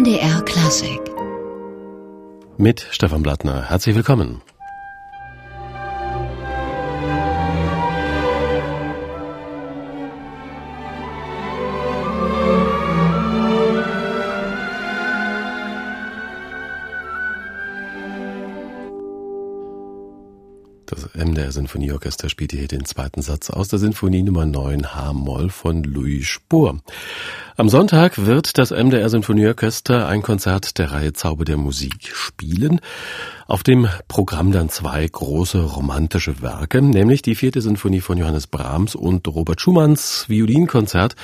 MDR Klassik. Mit Stefan Blattner. Herzlich willkommen. Das MDR Sinfonieorchester spielt hier den zweiten Satz aus der Sinfonie Nummer 9 H-Moll von Louis Spohr. Am Sonntag wird das MDR Sinfonieorchester ein Konzert der Reihe Zauber der Musik spielen. Auf dem Programm dann zwei große romantische Werke, nämlich die vierte Sinfonie von Johannes Brahms und Robert Schumanns Violinkonzert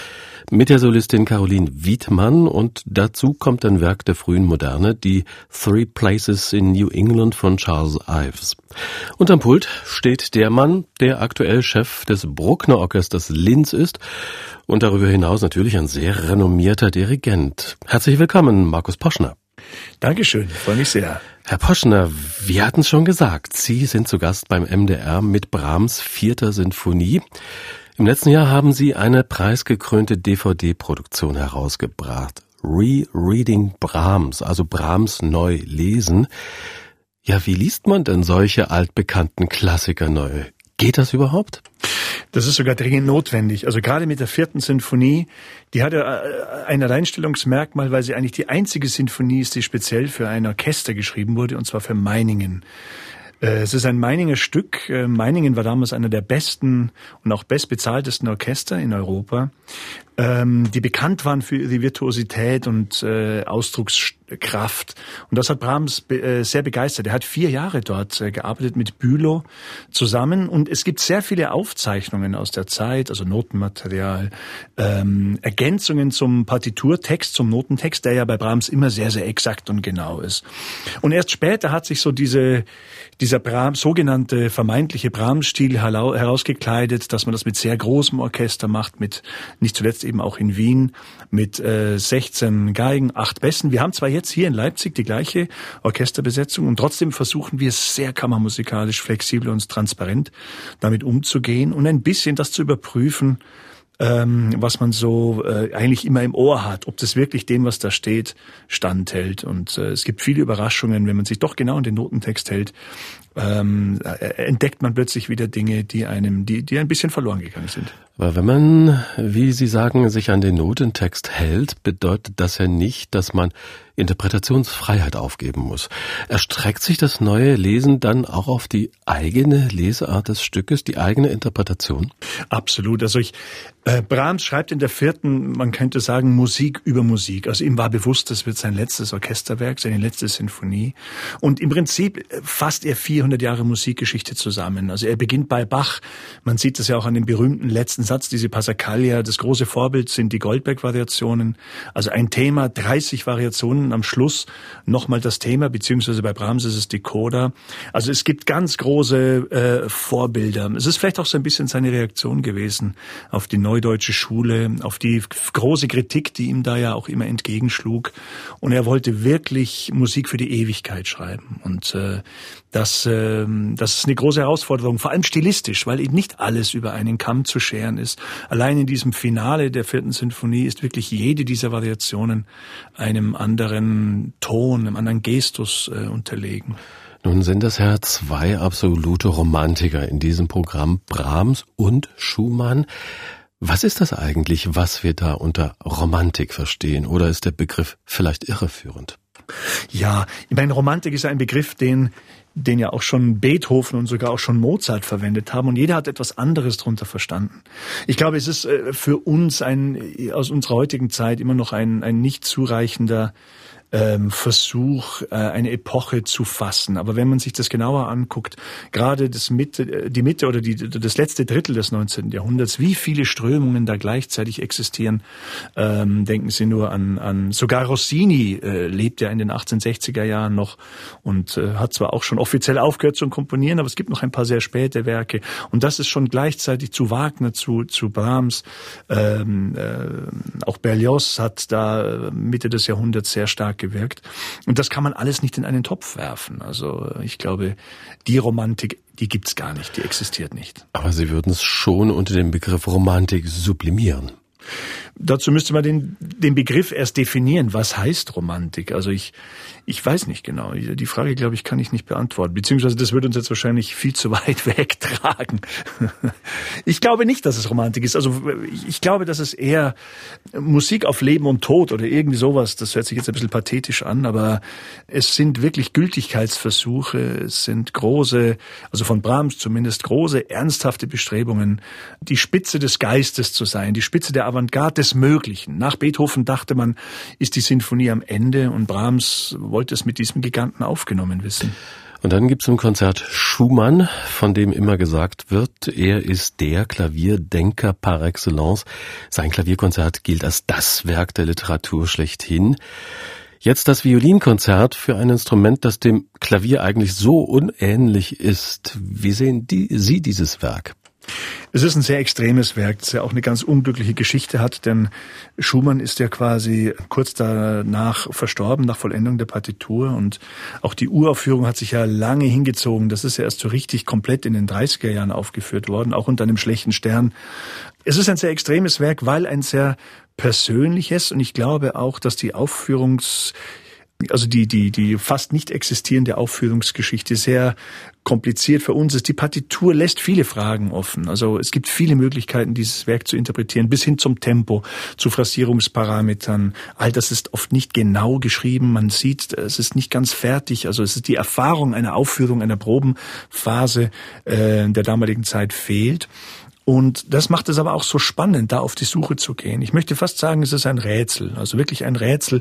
mit der Solistin Caroline Wiedmann und dazu kommt ein Werk der frühen Moderne, die Three Places in New England von Charles Ives. Unterm Pult steht der Mann, der aktuell Chef des Bruckner Orchesters Linz ist und darüber hinaus natürlich ein sehr renommierter Dirigent. Herzlich willkommen, Markus Poschner. Dankeschön, freue mich sehr. Herr Poschner, wir hatten es schon gesagt, Sie sind zu Gast beim MDR mit Brahms vierter Sinfonie. Im letzten Jahr haben Sie eine preisgekrönte DVD-Produktion herausgebracht. Rereading Brahms, also Brahms neu lesen. Ja, wie liest man denn solche altbekannten Klassiker neu? Geht das überhaupt? Das ist sogar dringend notwendig. Also gerade mit der vierten Sinfonie, die hat äh, ein Alleinstellungsmerkmal, weil sie eigentlich die einzige Sinfonie ist, die speziell für ein Orchester geschrieben wurde, und zwar für Meiningen. Äh, es ist ein Meininger Stück. Äh, Meiningen war damals einer der besten und auch bestbezahltesten Orchester in Europa ähm, die bekannt waren für die Virtuosität und äh, Ausdruckskraft. Und das hat Brahms äh, sehr begeistert. Er hat vier Jahre dort äh, gearbeitet mit Bülow zusammen und es gibt sehr viele Aufzeichnungen aus der Zeit, also Notenmaterial, ähm, Ergänzungen zum Partiturtext, zum Notentext, der ja bei Brahms immer sehr, sehr exakt und genau ist. Und erst später hat sich so diese, dieser Brahms, sogenannte vermeintliche Brahms-Stil herausgekleidet, dass man das mit sehr großem Orchester macht, mit nicht zuletzt eben auch in Wien mit äh, 16 Geigen, acht Bässen. Wir haben zwar jetzt hier in Leipzig die gleiche Orchesterbesetzung und trotzdem versuchen wir sehr kammermusikalisch flexibel und transparent damit umzugehen und ein bisschen das zu überprüfen, ähm, was man so äh, eigentlich immer im Ohr hat, ob das wirklich dem, was da steht, standhält. Und äh, es gibt viele Überraschungen, wenn man sich doch genau an den Notentext hält, ähm, äh, entdeckt man plötzlich wieder Dinge, die einem, die, die ein bisschen verloren gegangen sind. Aber wenn man, wie Sie sagen, sich an den Notentext hält, bedeutet das ja nicht, dass man Interpretationsfreiheit aufgeben muss. Erstreckt sich das neue Lesen dann auch auf die eigene Leseart des Stückes, die eigene Interpretation? Absolut. Also ich, äh, Brahms schreibt in der vierten, man könnte sagen, Musik über Musik. Also ihm war bewusst, das wird sein letztes Orchesterwerk, seine letzte Sinfonie. Und im Prinzip äh, fasst er 400 Jahre Musikgeschichte zusammen. Also er beginnt bei Bach. Man sieht das ja auch an dem berühmten letzten Satz, diese Passacaglia. Das große Vorbild sind die Goldberg-Variationen. Also ein Thema, 30 Variationen am Schluss nochmal das Thema, beziehungsweise bei Brahms ist es die Coda. Also es gibt ganz große äh, Vorbilder. Es ist vielleicht auch so ein bisschen seine Reaktion gewesen auf die neudeutsche Schule, auf die große Kritik, die ihm da ja auch immer entgegenschlug. Und er wollte wirklich Musik für die Ewigkeit schreiben. Und äh, das, äh, das ist eine große Herausforderung, vor allem stilistisch, weil eben nicht alles über einen Kamm zu scheren ist. Allein in diesem Finale der vierten Sinfonie ist wirklich jede dieser Variationen einem anderen anderen Ton, einem anderen Gestus äh, unterlegen. Nun sind das ja zwei absolute Romantiker in diesem Programm, Brahms und Schumann. Was ist das eigentlich, was wir da unter Romantik verstehen? Oder ist der Begriff vielleicht irreführend? Ja, ich meine, Romantik ist ein Begriff, den den ja auch schon Beethoven und sogar auch schon Mozart verwendet haben und jeder hat etwas anderes drunter verstanden. Ich glaube, es ist äh, für uns ein aus unserer heutigen Zeit immer noch ein, ein nicht zureichender ähm, Versuch, äh, eine Epoche zu fassen. Aber wenn man sich das genauer anguckt, gerade das Mitte, äh, die Mitte oder die, das letzte Drittel des 19. Jahrhunderts, wie viele Strömungen da gleichzeitig existieren, ähm, denken Sie nur an, an sogar Rossini äh, lebt ja in den 1860er Jahren noch und äh, hat zwar auch schon offiziell aufgehört zu komponieren, aber es gibt noch ein paar sehr späte Werke und das ist schon gleichzeitig zu Wagner, zu, zu Brahms, ähm, äh, auch Berlioz hat da Mitte des Jahrhunderts sehr stark gewirkt. Und das kann man alles nicht in einen Topf werfen. Also ich glaube, die Romantik, die gibt's gar nicht, die existiert nicht. Aber Sie würden es schon unter dem Begriff Romantik sublimieren. Dazu müsste man den, den Begriff erst definieren. Was heißt Romantik? Also ich, ich weiß nicht genau. Die Frage, glaube ich, kann ich nicht beantworten. Beziehungsweise das würde uns jetzt wahrscheinlich viel zu weit wegtragen. Ich glaube nicht, dass es Romantik ist. Also ich glaube, dass es eher Musik auf Leben und Tod oder irgendwie sowas. Das hört sich jetzt ein bisschen pathetisch an, aber es sind wirklich Gültigkeitsversuche. Es sind große, also von Brahms zumindest große, ernsthafte Bestrebungen, die Spitze des Geistes zu sein, die Spitze der Avantgarde des Möglichen. Nach Beethoven dachte man, ist die Sinfonie am Ende und Brahms wollte es mit diesem Giganten aufgenommen wissen. Und dann gibt's im Konzert Schumann, von dem immer gesagt wird, er ist der Klavierdenker par excellence. Sein Klavierkonzert gilt als das Werk der Literatur schlechthin. Jetzt das Violinkonzert für ein Instrument, das dem Klavier eigentlich so unähnlich ist. Wie sehen die, Sie dieses Werk? Es ist ein sehr extremes Werk, das ja auch eine ganz unglückliche Geschichte hat, denn Schumann ist ja quasi kurz danach verstorben, nach Vollendung der Partitur und auch die Uraufführung hat sich ja lange hingezogen. Das ist ja erst so richtig komplett in den 30er Jahren aufgeführt worden, auch unter einem schlechten Stern. Es ist ein sehr extremes Werk, weil ein sehr persönliches und ich glaube auch, dass die Aufführungs also die, die, die fast nicht existierende Aufführungsgeschichte sehr kompliziert für uns ist. Die Partitur lässt viele Fragen offen. Also es gibt viele Möglichkeiten, dieses Werk zu interpretieren, bis hin zum Tempo, zu Phrasierungsparametern. All das ist oft nicht genau geschrieben. Man sieht, es ist nicht ganz fertig. Also es ist die Erfahrung einer Aufführung, einer Probenphase äh, der damaligen Zeit fehlt. Und das macht es aber auch so spannend, da auf die Suche zu gehen. Ich möchte fast sagen, es ist ein Rätsel, also wirklich ein Rätsel.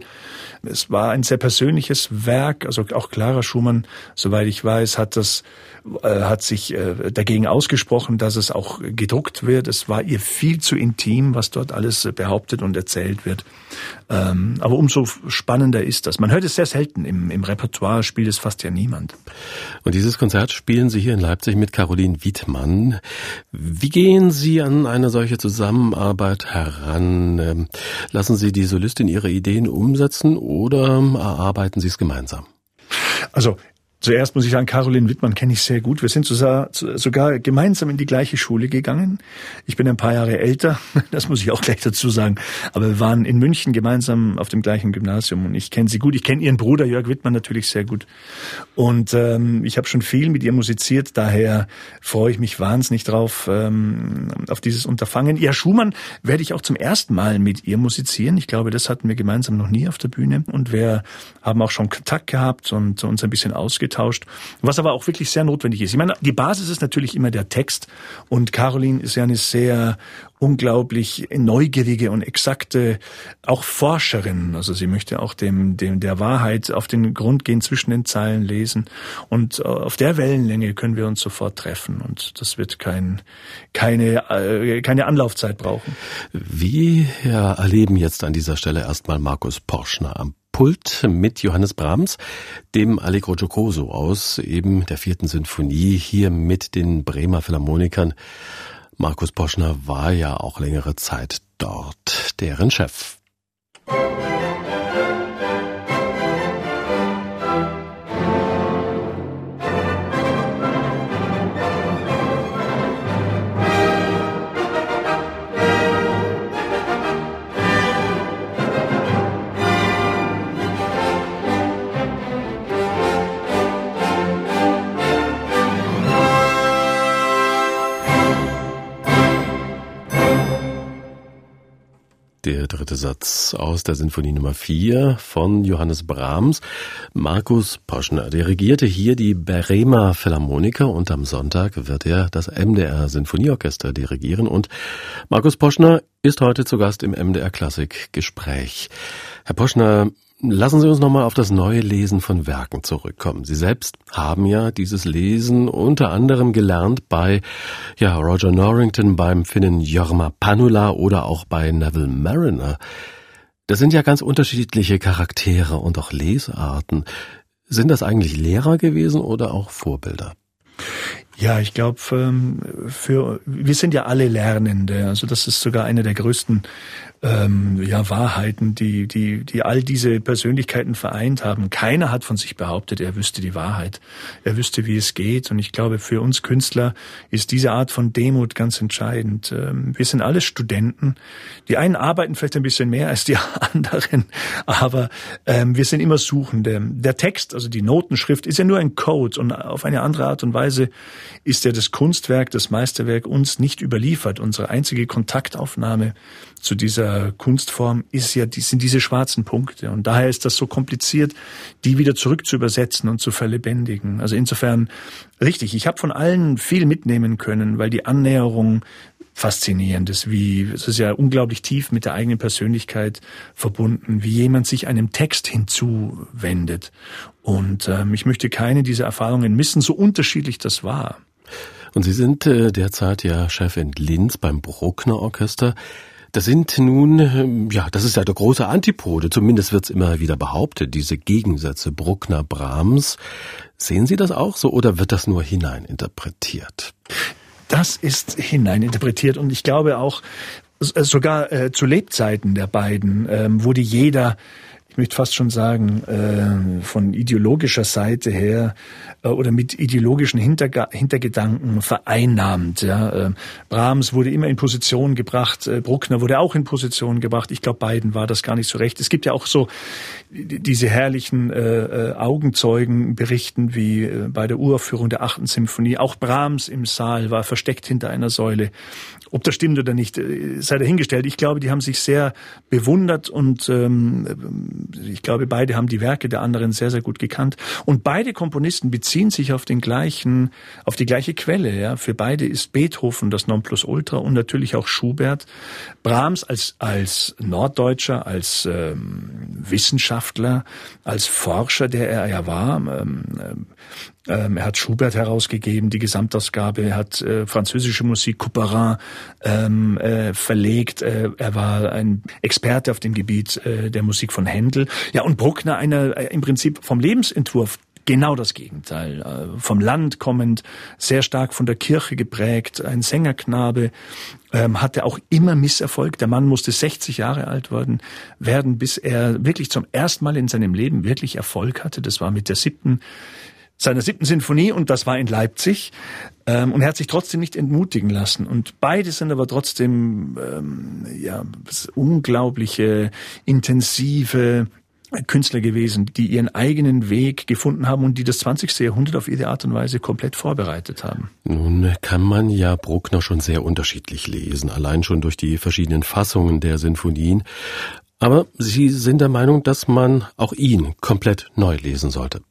Es war ein sehr persönliches Werk, also auch Clara Schumann, soweit ich weiß, hat das äh, hat sich äh, dagegen ausgesprochen, dass es auch gedruckt wird. Es war ihr viel zu intim, was dort alles behauptet und erzählt wird. Ähm, aber umso spannender ist das. Man hört es sehr selten. Im, Im Repertoire spielt es fast ja niemand. Und dieses Konzert spielen Sie hier in Leipzig mit Caroline Wiedmann. Wie gehen Sie an eine solche Zusammenarbeit heran? Ähm, lassen Sie die Solistin ihre Ideen umsetzen oder erarbeiten Sie es gemeinsam? Also Zuerst muss ich sagen, Caroline Wittmann kenne ich sehr gut. Wir sind sogar, sogar gemeinsam in die gleiche Schule gegangen. Ich bin ein paar Jahre älter, das muss ich auch gleich dazu sagen. Aber wir waren in München gemeinsam auf dem gleichen Gymnasium und ich kenne sie gut. Ich kenne ihren Bruder Jörg Wittmann natürlich sehr gut. Und ähm, ich habe schon viel mit ihr musiziert, daher freue ich mich wahnsinnig drauf, ähm, auf dieses Unterfangen. Ja, Schumann werde ich auch zum ersten Mal mit ihr musizieren. Ich glaube, das hatten wir gemeinsam noch nie auf der Bühne. Und wir haben auch schon Kontakt gehabt und uns ein bisschen ausgetauscht ausgetauscht, was aber auch wirklich sehr notwendig ist. Ich meine, die Basis ist natürlich immer der Text und Caroline ist ja eine sehr unglaublich neugierige und exakte auch Forscherin. Also sie möchte auch dem, dem der Wahrheit auf den Grund gehen, zwischen den Zeilen lesen. Und äh, auf der Wellenlänge können wir uns sofort treffen. Und das wird kein, keine, äh, keine Anlaufzeit brauchen. Wir erleben jetzt an dieser Stelle erstmal Markus Porschner am Pult mit Johannes Brahms, dem Allegro Giocoso aus eben der vierten Sinfonie, hier mit den Bremer Philharmonikern. Markus Poschner war ja auch längere Zeit dort, deren Chef. Der dritte Satz aus der Sinfonie Nummer 4 von Johannes Brahms. Markus Poschner dirigierte hier die Bremer Philharmoniker und am Sonntag wird er das MDR Sinfonieorchester dirigieren und Markus Poschner ist heute zu Gast im MDR Klassik Gespräch. Herr Poschner, Lassen Sie uns nochmal auf das neue Lesen von Werken zurückkommen. Sie selbst haben ja dieses Lesen unter anderem gelernt bei ja, Roger Norrington, beim Finnen Jorma Panula oder auch bei Neville Mariner. Das sind ja ganz unterschiedliche Charaktere und auch Lesarten. Sind das eigentlich Lehrer gewesen oder auch Vorbilder? Ja, ich glaube, ähm, für wir sind ja alle Lernende. Also das ist sogar eine der größten ähm, ja, Wahrheiten, die, die, die all diese Persönlichkeiten vereint haben. Keiner hat von sich behauptet, er wüsste die Wahrheit. Er wüsste, wie es geht. Und ich glaube, für uns Künstler ist diese Art von Demut ganz entscheidend. Ähm, wir sind alle Studenten. Die einen arbeiten vielleicht ein bisschen mehr als die anderen, aber ähm, wir sind immer Suchende. Der Text, also die Notenschrift, ist ja nur ein Code und auf eine andere Art und Weise ist ja das Kunstwerk, das Meisterwerk uns nicht überliefert. Unsere einzige Kontaktaufnahme zu dieser Kunstform ist ja, sind diese schwarzen Punkte. Und daher ist das so kompliziert, die wieder zurück zu übersetzen und zu verlebendigen. Also insofern richtig. Ich habe von allen viel mitnehmen können, weil die Annäherung faszinierend ist, wie es ist ja unglaublich tief mit der eigenen Persönlichkeit verbunden, wie jemand sich einem Text hinzuwendet. Und ähm, ich möchte keine dieser Erfahrungen missen, so unterschiedlich das war. Und Sie sind äh, derzeit ja Chef in Linz beim Bruckner Orchester. Das sind nun, ähm, ja, das ist ja der große Antipode, zumindest wird es immer wieder behauptet, diese Gegensätze Bruckner, Brahms. Sehen Sie das auch so oder wird das nur hineininterpretiert? Das ist hineininterpretiert und ich glaube auch, sogar äh, zu Lebzeiten der beiden ähm, wurde jeder ich möchte fast schon sagen, äh, von ideologischer Seite her äh, oder mit ideologischen Hinterga Hintergedanken vereinnahmt. Ja. Äh, Brahms wurde immer in Position gebracht, äh, Bruckner wurde auch in Position gebracht. Ich glaube, beiden war das gar nicht so recht. Es gibt ja auch so diese herrlichen äh, Augenzeugenberichten wie bei der Uraufführung der achten Symphonie. Auch Brahms im Saal war versteckt hinter einer Säule. Ob das stimmt oder nicht, sei dahingestellt. Ich glaube, die haben sich sehr bewundert und ähm, ich glaube, beide haben die Werke der anderen sehr, sehr gut gekannt. Und beide Komponisten beziehen sich auf den gleichen, auf die gleiche Quelle. Ja. Für beide ist Beethoven das Nonplusultra und natürlich auch Schubert. Brahms als, als Norddeutscher, als ähm, Wissenschaftler, als Forscher, der er ja war, ähm, ähm, er hat Schubert herausgegeben, die Gesamtausgabe. Er hat äh, französische Musik, Couperin, ähm, äh, verlegt. Äh, er war ein Experte auf dem Gebiet äh, der Musik von Händel. Ja, und Bruckner, einer äh, im Prinzip vom Lebensentwurf genau das Gegenteil. Äh, vom Land kommend, sehr stark von der Kirche geprägt, ein Sängerknabe, ähm, hatte auch immer Misserfolg. Der Mann musste 60 Jahre alt worden, werden, bis er wirklich zum ersten Mal in seinem Leben wirklich Erfolg hatte. Das war mit der siebten seiner siebten Sinfonie und das war in Leipzig. Ähm, und er hat sich trotzdem nicht entmutigen lassen. Und beide sind aber trotzdem ähm, ja unglaubliche, intensive Künstler gewesen, die ihren eigenen Weg gefunden haben und die das 20. Jahrhundert auf ihre Art und Weise komplett vorbereitet haben. Nun kann man ja Bruckner schon sehr unterschiedlich lesen, allein schon durch die verschiedenen Fassungen der Sinfonien. Aber Sie sind der Meinung, dass man auch ihn komplett neu lesen sollte.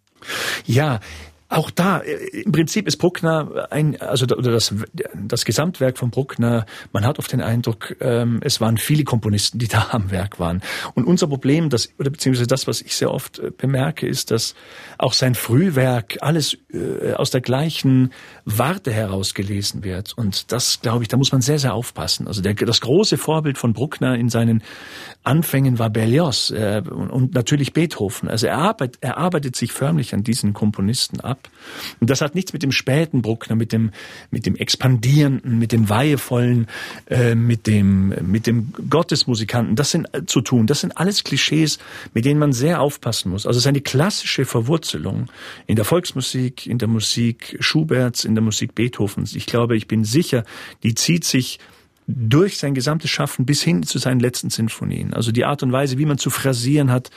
Ja, auch da, äh, im Prinzip ist Bruckner ein, also oder das, das Gesamtwerk von Bruckner, man hat oft den Eindruck, ähm, es waren viele Komponisten, die da am Werk waren. Und unser Problem, das, oder beziehungsweise das, was ich sehr oft äh, bemerke, ist, dass auch sein Frühwerk alles äh, aus der gleichen Warte heraus gelesen wird. Und das, glaube ich, da muss man sehr, sehr aufpassen. Also der, das große Vorbild von Bruckner in seinen Anfängen war Berlioz äh, und natürlich Beethoven. Also er arbeitet, er arbeitet sich förmlich an diesen Komponisten ab. Und das hat nichts mit dem späten Bruckner, mit dem, mit dem expandierenden, mit dem weihevollen, äh, mit dem, mit dem Gottesmusikanten, das sind äh, zu tun. Das sind alles Klischees, mit denen man sehr aufpassen muss. Also seine klassische Verwurzelung in der Volksmusik, in der Musik Schuberts, in der Musik Beethovens. Ich glaube, ich bin sicher, die zieht sich durch sein gesamtes Schaffen bis hin zu seinen letzten Sinfonien. Also die Art und Weise, wie man zu phrasieren hat,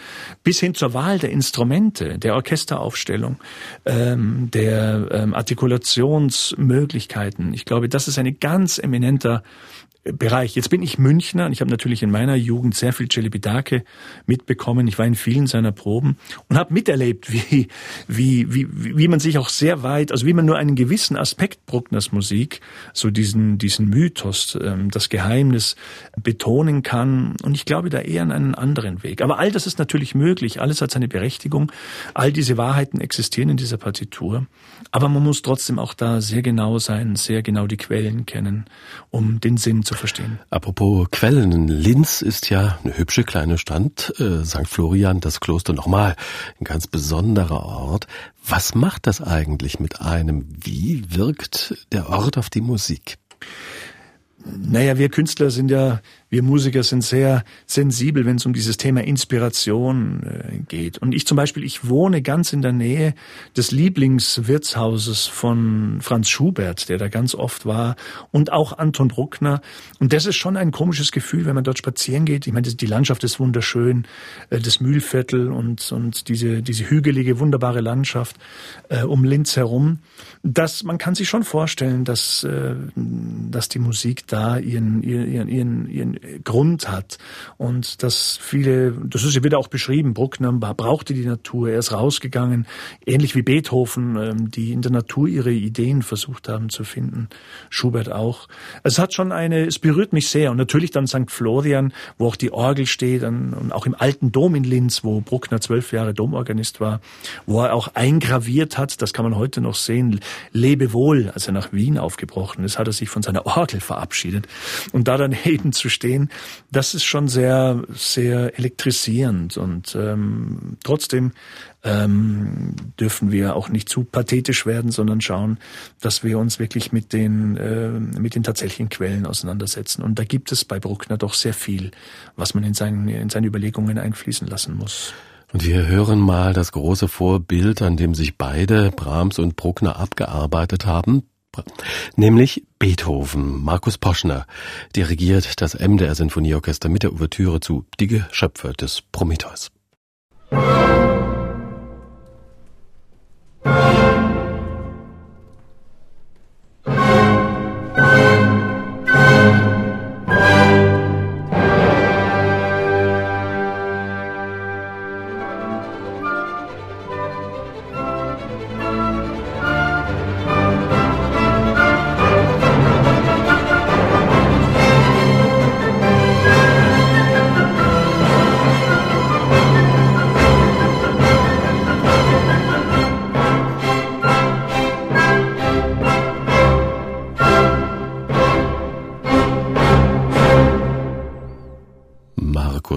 bis hin zur Wahl der Instrumente, der Orchesteraufstellung, ähm, der ähm, Artikulationsmöglichkeiten. Ich glaube, das ist ein ganz eminenter Bereich. Jetzt bin ich Münchner und ich habe natürlich in meiner Jugend sehr viel Celibidache mitbekommen. Ich war in vielen seiner Proben und habe miterlebt, wie, wie, wie, wie man sich auch sehr weit, also wie man nur einen gewissen Aspekt Bruckners Musik, so diesen, diesen Mythos, äh, ähm, das Geheimnis betonen kann. Und ich glaube da eher an einen anderen Weg. Aber all das ist natürlich möglich. Alles hat seine Berechtigung. All diese Wahrheiten existieren in dieser Partitur. Aber man muss trotzdem auch da sehr genau sein, sehr genau die Quellen kennen, um den Sinn zu verstehen. Apropos Quellen. Linz ist ja eine hübsche kleine Stadt. Äh, St. Florian, das Kloster nochmal. Ein ganz besonderer Ort. Was macht das eigentlich mit einem? Wie wirkt der Ort auf die Musik? Naja, wir Künstler sind ja wir Musiker sind sehr sensibel, wenn es um dieses Thema Inspiration äh, geht. Und ich zum Beispiel, ich wohne ganz in der Nähe des Lieblingswirtshauses von Franz Schubert, der da ganz oft war, und auch Anton Bruckner. Und das ist schon ein komisches Gefühl, wenn man dort spazieren geht. Ich meine, die Landschaft ist wunderschön, äh, das Mühlviertel und, und diese, diese hügelige, wunderbare Landschaft äh, um Linz herum. Das, man kann sich schon vorstellen, dass, dass die Musik da ihren, ihren, ihren, ihren Grund hat und dass viele, das ist ja wieder auch beschrieben, Bruckner brauchte die Natur, er ist rausgegangen, ähnlich wie Beethoven, ähm, die in der Natur ihre Ideen versucht haben zu finden, Schubert auch. Es hat schon eine, es berührt mich sehr und natürlich dann St. Florian, wo auch die Orgel steht und auch im alten Dom in Linz, wo Bruckner zwölf Jahre Domorganist war, wo er auch eingraviert hat, das kann man heute noch sehen, lebe wohl, als er nach Wien aufgebrochen ist, hat er sich von seiner Orgel verabschiedet und da dann eben zu stehen, stehen, das ist schon sehr, sehr elektrisierend und ähm, trotzdem ähm, dürfen wir auch nicht zu pathetisch werden, sondern schauen, dass wir uns wirklich mit den, äh, mit den tatsächlichen Quellen auseinandersetzen. Und da gibt es bei Bruckner doch sehr viel, was man in, seinen, in seine Überlegungen einfließen lassen muss. Und wir hören mal das große Vorbild, an dem sich beide, Brahms und Bruckner, abgearbeitet haben nämlich Beethoven. Markus Poschner dirigiert das MDR Sinfonieorchester mit der Ouvertüre zu Die Geschöpfe des Prometheus.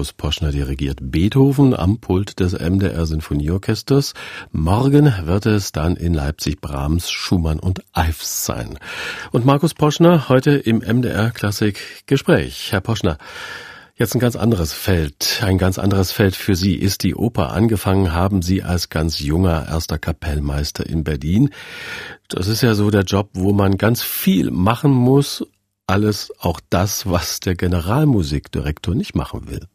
Poschner dirigiert Beethoven am Pult des MDR Sinfonieorchesters. Morgen wird es dann in Leipzig Brahms, Schumann und Ives sein. Und Markus Poschner heute im MDR Klassik Gespräch. Herr Poschner, Jetzt ein ganz anderes Feld, ein ganz anderes Feld für Sie ist die Oper. Angefangen haben Sie als ganz junger erster Kapellmeister in Berlin. Das ist ja so der Job, wo man ganz viel machen muss, alles auch das, was der Generalmusikdirektor nicht machen will.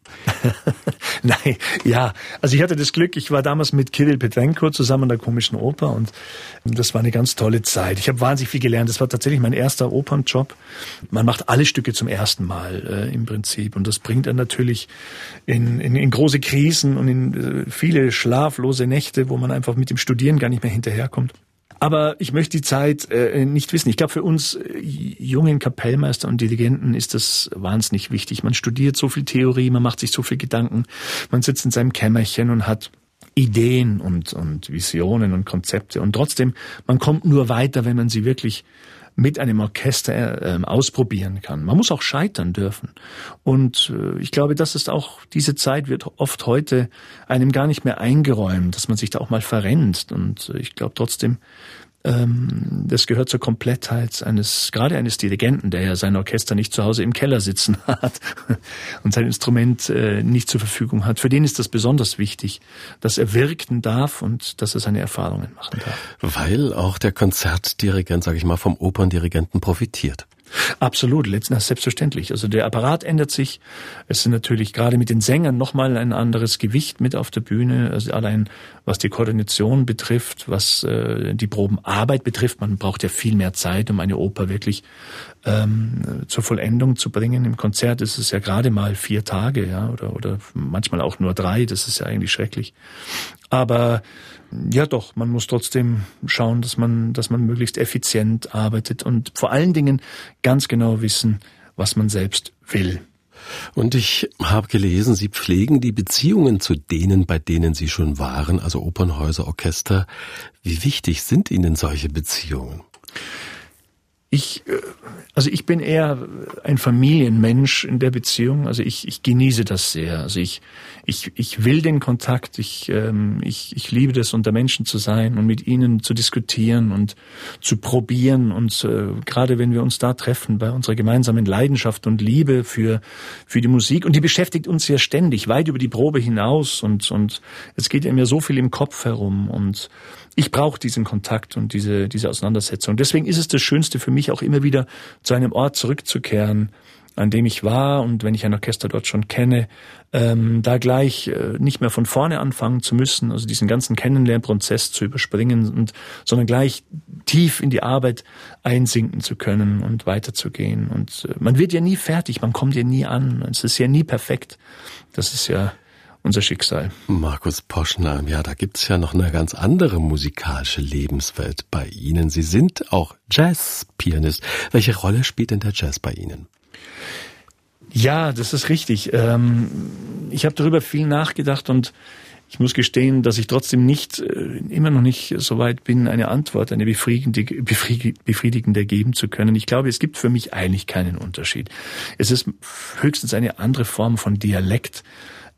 Nein, ja. Also ich hatte das Glück, ich war damals mit Kirill Petrenko zusammen in der Komischen Oper und das war eine ganz tolle Zeit. Ich habe wahnsinnig viel gelernt. Das war tatsächlich mein erster Opernjob. Man macht alle Stücke zum ersten Mal äh, im Prinzip und das bringt dann natürlich in, in, in große Krisen und in äh, viele schlaflose Nächte, wo man einfach mit dem Studieren gar nicht mehr hinterherkommt. Aber ich möchte die Zeit äh, nicht wissen. Ich glaube, für uns äh, jungen Kapellmeister und Dirigenten ist das wahnsinnig wichtig. Man studiert so viel Theorie, man macht sich so viel Gedanken, man sitzt in seinem Kämmerchen und hat Ideen und, und Visionen und Konzepte. Und trotzdem, man kommt nur weiter, wenn man sie wirklich mit einem Orchester äh, ausprobieren kann. Man muss auch scheitern dürfen. Und äh, ich glaube, das ist auch, diese Zeit wird oft heute einem gar nicht mehr eingeräumt, dass man sich da auch mal verrennt. Und äh, ich glaube trotzdem, das gehört zur Komplettheit eines, gerade eines Dirigenten, der ja sein Orchester nicht zu Hause im Keller sitzen hat und sein Instrument äh, nicht zur Verfügung hat. Für den ist das besonders wichtig, dass er wirken darf und dass er seine Erfahrungen machen darf. Weil auch der Konzertdirigent, sage ich mal, vom Operndirigenten profitiert. Absolut, letztendlich selbstverständlich. Also der Apparat ändert sich. Es sind natürlich gerade mit den Sängern nochmal ein anderes Gewicht mit auf der Bühne. Also allein was die Koordination betrifft, was äh, die Probenarbeit betrifft. Man braucht ja viel mehr Zeit, um eine Oper wirklich ähm, zur Vollendung zu bringen. Im Konzert ist es ja gerade mal vier Tage, ja, oder, oder manchmal auch nur drei. Das ist ja eigentlich schrecklich. Aber ja doch, man muss trotzdem schauen, dass man, dass man möglichst effizient arbeitet und vor allen Dingen ganz genau wissen, was man selbst will. Und ich habe gelesen, Sie pflegen die Beziehungen zu denen, bei denen Sie schon waren, also Opernhäuser, Orchester. Wie wichtig sind Ihnen solche Beziehungen? Ich, äh, also ich bin eher ein Familienmensch in der Beziehung. Also ich, ich genieße das sehr. Also ich, ich, ich will den Kontakt. Ich, ähm, ich, ich liebe das, unter Menschen zu sein und mit ihnen zu diskutieren und zu probieren. Und äh, gerade wenn wir uns da treffen bei unserer gemeinsamen Leidenschaft und Liebe für, für die Musik. Und die beschäftigt uns ja ständig, weit über die Probe hinaus. Und, und es geht ja mir so viel im Kopf herum. Und ich brauche diesen Kontakt und diese, diese Auseinandersetzung. Deswegen ist es das Schönste für mich auch immer wieder zu einem Ort zurückzukehren, an dem ich war und wenn ich ein Orchester dort schon kenne, ähm, da gleich äh, nicht mehr von vorne anfangen zu müssen, also diesen ganzen Kennenlernprozess zu überspringen und sondern gleich tief in die Arbeit einsinken zu können und weiterzugehen. Und äh, man wird ja nie fertig, man kommt ja nie an, es ist ja nie perfekt. Das ist ja unser Schicksal. Markus Poschner, ja, da gibt's ja noch eine ganz andere musikalische Lebenswelt bei Ihnen. Sie sind auch Jazzpianist. Welche Rolle spielt denn der Jazz bei Ihnen? Ja, das ist richtig. Ähm, ich habe darüber viel nachgedacht und ich muss gestehen, dass ich trotzdem nicht, äh, immer noch nicht so weit bin, eine Antwort, eine befriedigende, befriedigende geben zu können. Ich glaube, es gibt für mich eigentlich keinen Unterschied. Es ist höchstens eine andere Form von Dialekt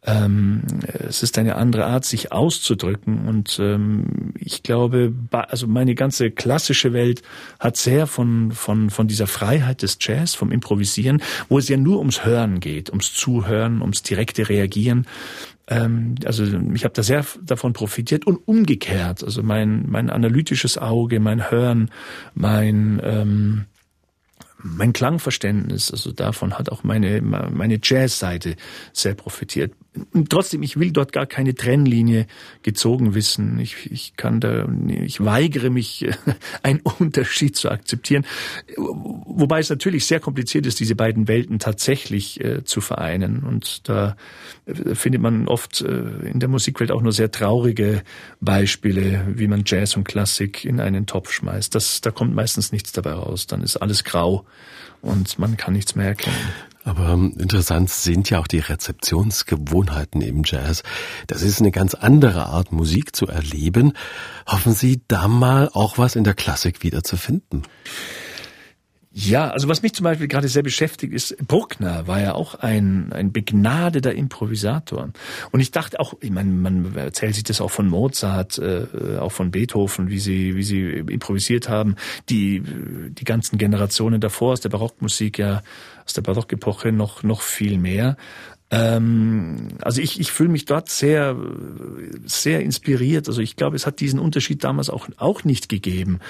ähm, es ist eine andere Art, sich auszudrücken. Und ähm, ich glaube, also meine ganze klassische Welt hat sehr von, von, von dieser Freiheit des Jazz, vom Improvisieren, wo es ja nur ums Hören geht, ums Zuhören, ums direkte Reagieren. Ähm, also ich habe da sehr davon profitiert und umgekehrt. Also mein, mein analytisches Auge, mein Hören, mein ähm, mein Klangverständnis, also davon hat auch meine, meine Jazz-Seite sehr profitiert. Trotzdem, ich will dort gar keine Trennlinie gezogen wissen. Ich, ich kann da, ich weigere mich, einen Unterschied zu akzeptieren. Wobei es natürlich sehr kompliziert ist, diese beiden Welten tatsächlich äh, zu vereinen. Und da äh, findet man oft äh, in der Musikwelt auch nur sehr traurige Beispiele, wie man Jazz und Klassik in einen Topf schmeißt. Das, da kommt meistens nichts dabei raus. Dann ist alles grau und man kann nichts mehr erkennen. Aber ähm, interessant sind ja auch die Rezeptionsgewohnheiten im Jazz. Das ist eine ganz andere Art, Musik zu erleben. Hoffen Sie da mal auch was in der Klassik wiederzufinden? Ja, also was mich zum Beispiel gerade sehr beschäftigt ist, Bruckner war ja auch ein, ein begnadeter Improvisator. Und ich dachte auch, ich meine, man erzählt sich das auch von Mozart, äh, auch von Beethoven, wie sie, wie sie improvisiert haben. Die, die ganzen Generationen davor aus der Barockmusik ja, aus der Barockepoche noch, noch viel mehr. Ähm, also ich, ich fühle mich dort sehr, sehr inspiriert. Also ich glaube, es hat diesen Unterschied damals auch, auch nicht gegeben.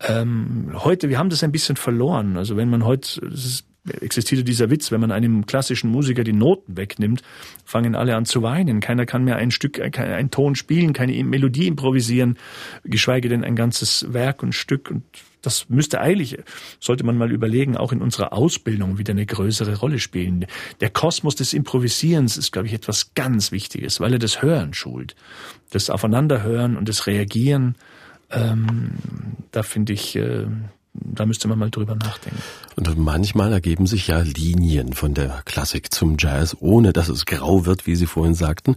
Ähm, heute, wir haben das ein bisschen verloren. Also wenn man heute, ist, existierte dieser Witz, wenn man einem klassischen Musiker die Noten wegnimmt, fangen alle an zu weinen. Keiner kann mehr ein Stück, ein Ton spielen, keine Melodie improvisieren, geschweige denn ein ganzes Werk und Stück. Und das müsste eigentlich, sollte man mal überlegen, auch in unserer Ausbildung wieder eine größere Rolle spielen. Der Kosmos des Improvisierens ist, glaube ich, etwas ganz Wichtiges, weil er das Hören schult. Das Aufeinanderhören und das Reagieren, ähm, da finde ich, äh, da müsste man mal drüber nachdenken. Und manchmal ergeben sich ja Linien von der Klassik zum Jazz, ohne dass es grau wird, wie Sie vorhin sagten.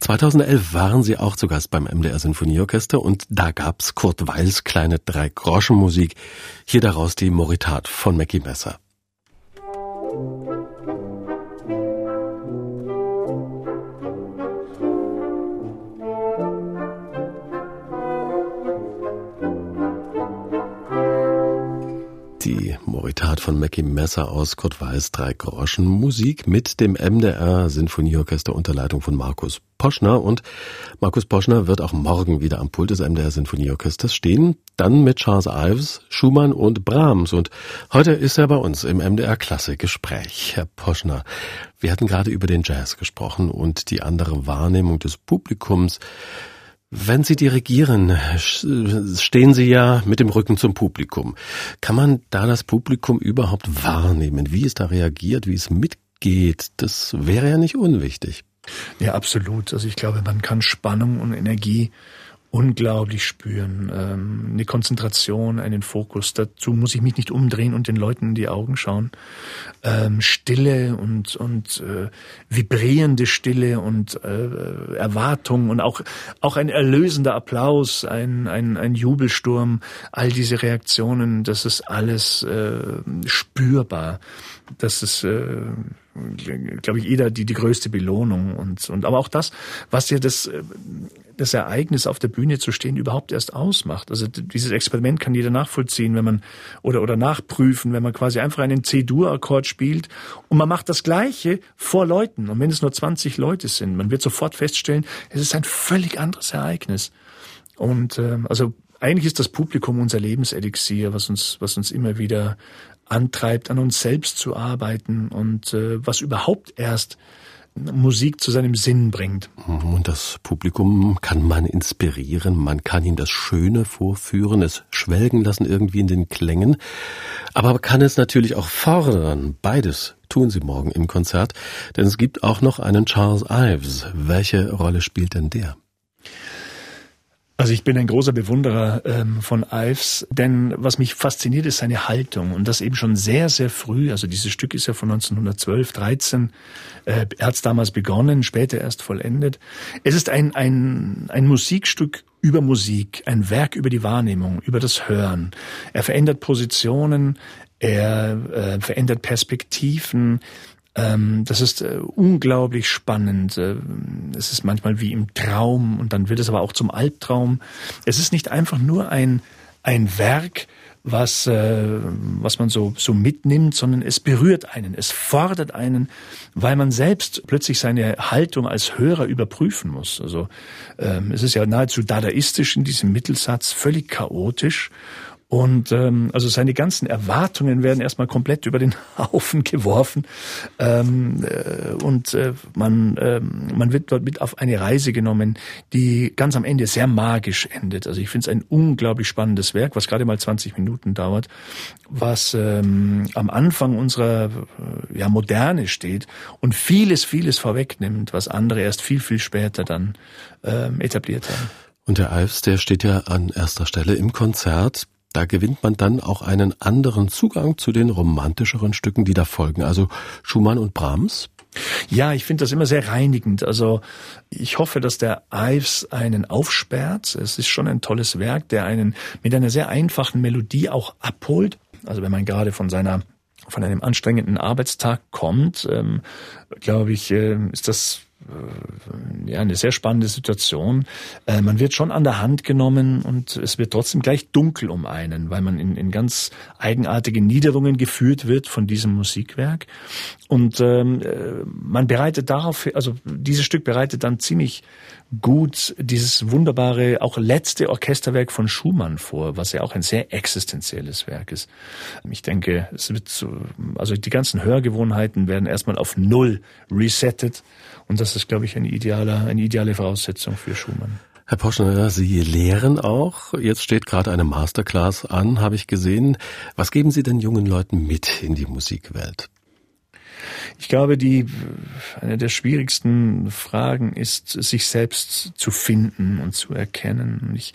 2011 waren Sie auch zu Gast beim MDR Sinfonieorchester und da gab's Kurt Weils kleine Drei-Groschen-Musik. Hier daraus die Moritat von Mackie Messer. Die Moritat von Mackie Messer aus Kurt Weiß, drei Groschen Musik mit dem MDR Sinfonieorchester unter Leitung von Markus Poschner. Und Markus Poschner wird auch morgen wieder am Pult des MDR Sinfonieorchesters stehen. Dann mit Charles Ives, Schumann und Brahms. Und heute ist er bei uns im MDR Klassikgespräch. Herr Poschner, wir hatten gerade über den Jazz gesprochen und die andere Wahrnehmung des Publikums. Wenn Sie dirigieren, stehen Sie ja mit dem Rücken zum Publikum. Kann man da das Publikum überhaupt wahrnehmen? Wie es da reagiert, wie es mitgeht? Das wäre ja nicht unwichtig. Ja, absolut. Also ich glaube, man kann Spannung und Energie unglaublich spüren. Ähm, eine Konzentration, einen Fokus. Dazu muss ich mich nicht umdrehen und den Leuten in die Augen schauen. Ähm, Stille und, und äh, vibrierende Stille und äh, Erwartung und auch, auch ein erlösender Applaus, ein, ein, ein Jubelsturm, all diese Reaktionen, das ist alles äh, spürbar. Das ist äh, glaube ich, jeder die, die größte Belohnung und, und aber auch das, was ja das, das Ereignis auf der Bühne zu stehen überhaupt erst ausmacht. Also dieses Experiment kann jeder nachvollziehen, wenn man oder oder nachprüfen, wenn man quasi einfach einen C-Dur-Akkord spielt und man macht das Gleiche vor Leuten und wenn es nur 20 Leute sind, man wird sofort feststellen, es ist ein völlig anderes Ereignis. Und äh, also eigentlich ist das Publikum unser Lebenselixier, was uns was uns immer wieder antreibt, an uns selbst zu arbeiten und äh, was überhaupt erst Musik zu seinem Sinn bringt. Und das Publikum kann man inspirieren, man kann ihm das Schöne vorführen, es schwelgen lassen irgendwie in den Klängen, aber kann es natürlich auch fordern. Beides tun sie morgen im Konzert, denn es gibt auch noch einen Charles Ives. Welche Rolle spielt denn der? Also ich bin ein großer Bewunderer ähm, von Ives, denn was mich fasziniert, ist seine Haltung und das eben schon sehr, sehr früh. Also dieses Stück ist ja von 1912, 13. Äh, er hat damals begonnen, später erst vollendet. Es ist ein, ein, ein Musikstück über Musik, ein Werk über die Wahrnehmung, über das Hören. Er verändert Positionen, er äh, verändert Perspektiven, das ist äh, unglaublich spannend. Äh, es ist manchmal wie im Traum und dann wird es aber auch zum Albtraum. Es ist nicht einfach nur ein, ein Werk, was, äh, was man so, so mitnimmt, sondern es berührt einen, es fordert einen, weil man selbst plötzlich seine Haltung als Hörer überprüfen muss. Also ähm, es ist ja nahezu dadaistisch in diesem Mittelsatz, völlig chaotisch und ähm, also seine ganzen Erwartungen werden erstmal komplett über den Haufen geworfen. Ähm, äh, und äh, man, äh, man wird dort mit auf eine Reise genommen, die ganz am Ende sehr magisch endet. Also ich finde es ein unglaublich spannendes Werk, was gerade mal 20 Minuten dauert, was ähm, am Anfang unserer äh, ja, Moderne steht und vieles, vieles vorwegnimmt, was andere erst viel, viel später dann ähm, etabliert haben. Und der Alfs, der steht ja an erster Stelle im Konzert. Da gewinnt man dann auch einen anderen Zugang zu den romantischeren Stücken, die da folgen. Also Schumann und Brahms. Ja, ich finde das immer sehr reinigend. Also ich hoffe, dass der Ives einen aufsperrt. Es ist schon ein tolles Werk, der einen mit einer sehr einfachen Melodie auch abholt. Also wenn man gerade von seiner von einem anstrengenden Arbeitstag kommt, ähm, glaube ich, äh, ist das ja, eine sehr spannende Situation. Äh, man wird schon an der Hand genommen und es wird trotzdem gleich dunkel um einen, weil man in, in ganz eigenartige Niederungen geführt wird von diesem Musikwerk. Und ähm, äh, man bereitet darauf, also dieses Stück bereitet dann ziemlich gut dieses wunderbare, auch letzte Orchesterwerk von Schumann vor, was ja auch ein sehr existenzielles Werk ist. Ich denke, es wird so, also die ganzen Hörgewohnheiten werden erstmal auf Null resettet und das ist, glaube ich, eine ideale, eine ideale Voraussetzung für Schumann. Herr Poschner, Sie lehren auch. Jetzt steht gerade eine Masterclass an, habe ich gesehen. Was geben Sie den jungen Leuten mit in die Musikwelt? Ich glaube, die, eine der schwierigsten Fragen ist, sich selbst zu finden und zu erkennen. Ich,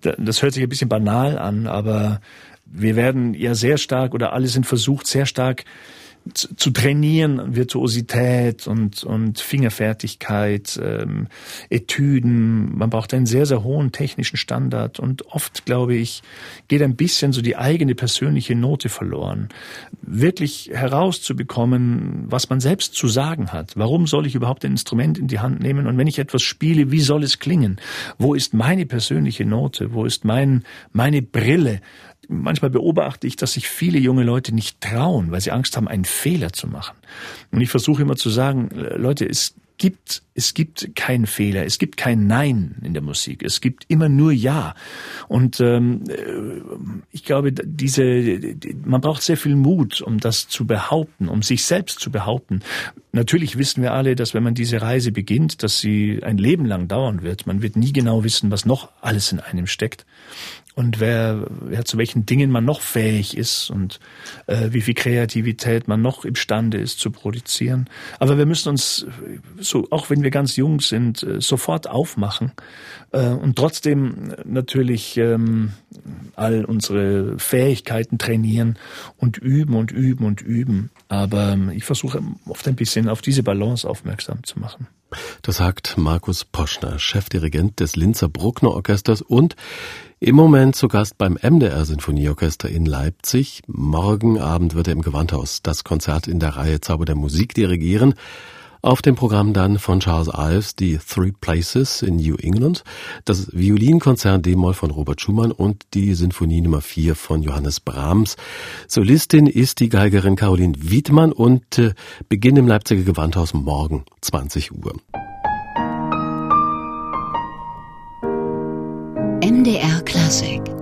das hört sich ein bisschen banal an, aber wir werden ja sehr stark oder alle sind versucht, sehr stark zu trainieren, Virtuosität und, und Fingerfertigkeit, ähm, Etüden. Man braucht einen sehr, sehr hohen technischen Standard und oft, glaube ich, geht ein bisschen so die eigene persönliche Note verloren. Wirklich herauszubekommen, was man selbst zu sagen hat. Warum soll ich überhaupt ein Instrument in die Hand nehmen? Und wenn ich etwas spiele, wie soll es klingen? Wo ist meine persönliche Note? Wo ist mein, meine Brille? Manchmal beobachte ich, dass sich viele junge Leute nicht trauen, weil sie Angst haben, einen Fehler zu machen. Und ich versuche immer zu sagen, äh, Leute, es gibt, es gibt keinen Fehler, es gibt kein Nein in der Musik, es gibt immer nur Ja. Und ähm, äh, ich glaube, diese, man braucht sehr viel Mut, um das zu behaupten, um sich selbst zu behaupten. Natürlich wissen wir alle, dass wenn man diese Reise beginnt, dass sie ein Leben lang dauern wird. Man wird nie genau wissen, was noch alles in einem steckt. Und wer, wer zu welchen Dingen man noch fähig ist und äh, wie viel Kreativität man noch imstande ist zu produzieren. Aber wir müssen uns, so auch wenn wir ganz jung sind, äh, sofort aufmachen äh, und trotzdem natürlich ähm, all unsere Fähigkeiten trainieren und üben und üben und üben. Aber ähm, ich versuche oft ein bisschen auf diese Balance aufmerksam zu machen. Das sagt Markus Poschner, Chefdirigent des Linzer Bruckner Orchesters und im Moment zu Gast beim MDR Sinfonieorchester in Leipzig. Morgen Abend wird er im Gewandhaus das Konzert in der Reihe Zauber der Musik dirigieren. Auf dem Programm dann von Charles Ives die Three Places in New England, das Violinkonzert D-Moll von Robert Schumann und die Sinfonie Nummer 4 von Johannes Brahms. Solistin ist die Geigerin Caroline Wiedmann und äh, Beginn im Leipziger Gewandhaus morgen 20 Uhr. MDR Classic